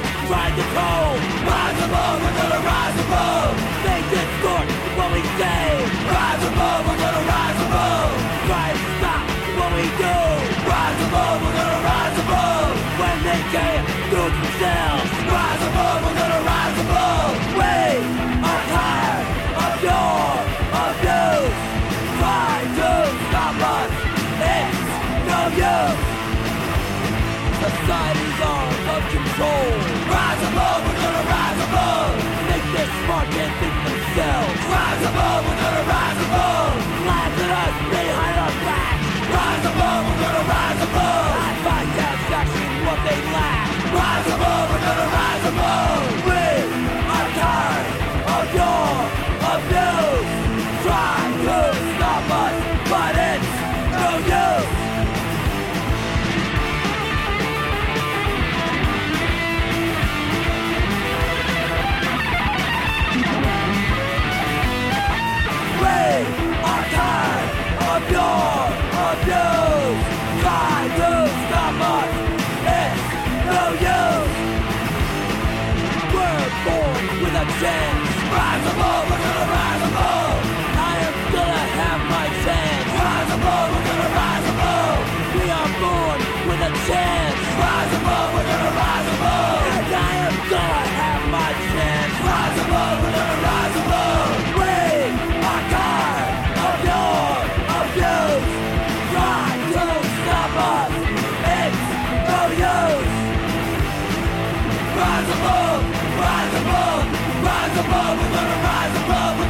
sword, ride the pole, rise above, we're gonna rise above. Make this sport what we say, rise above, we're gonna rise above. Try to stop what we do, rise above, we're gonna rise above. When they can't do it themselves. society's arm of control. Rise above rise above, rise above, rise above. We're gonna rise above.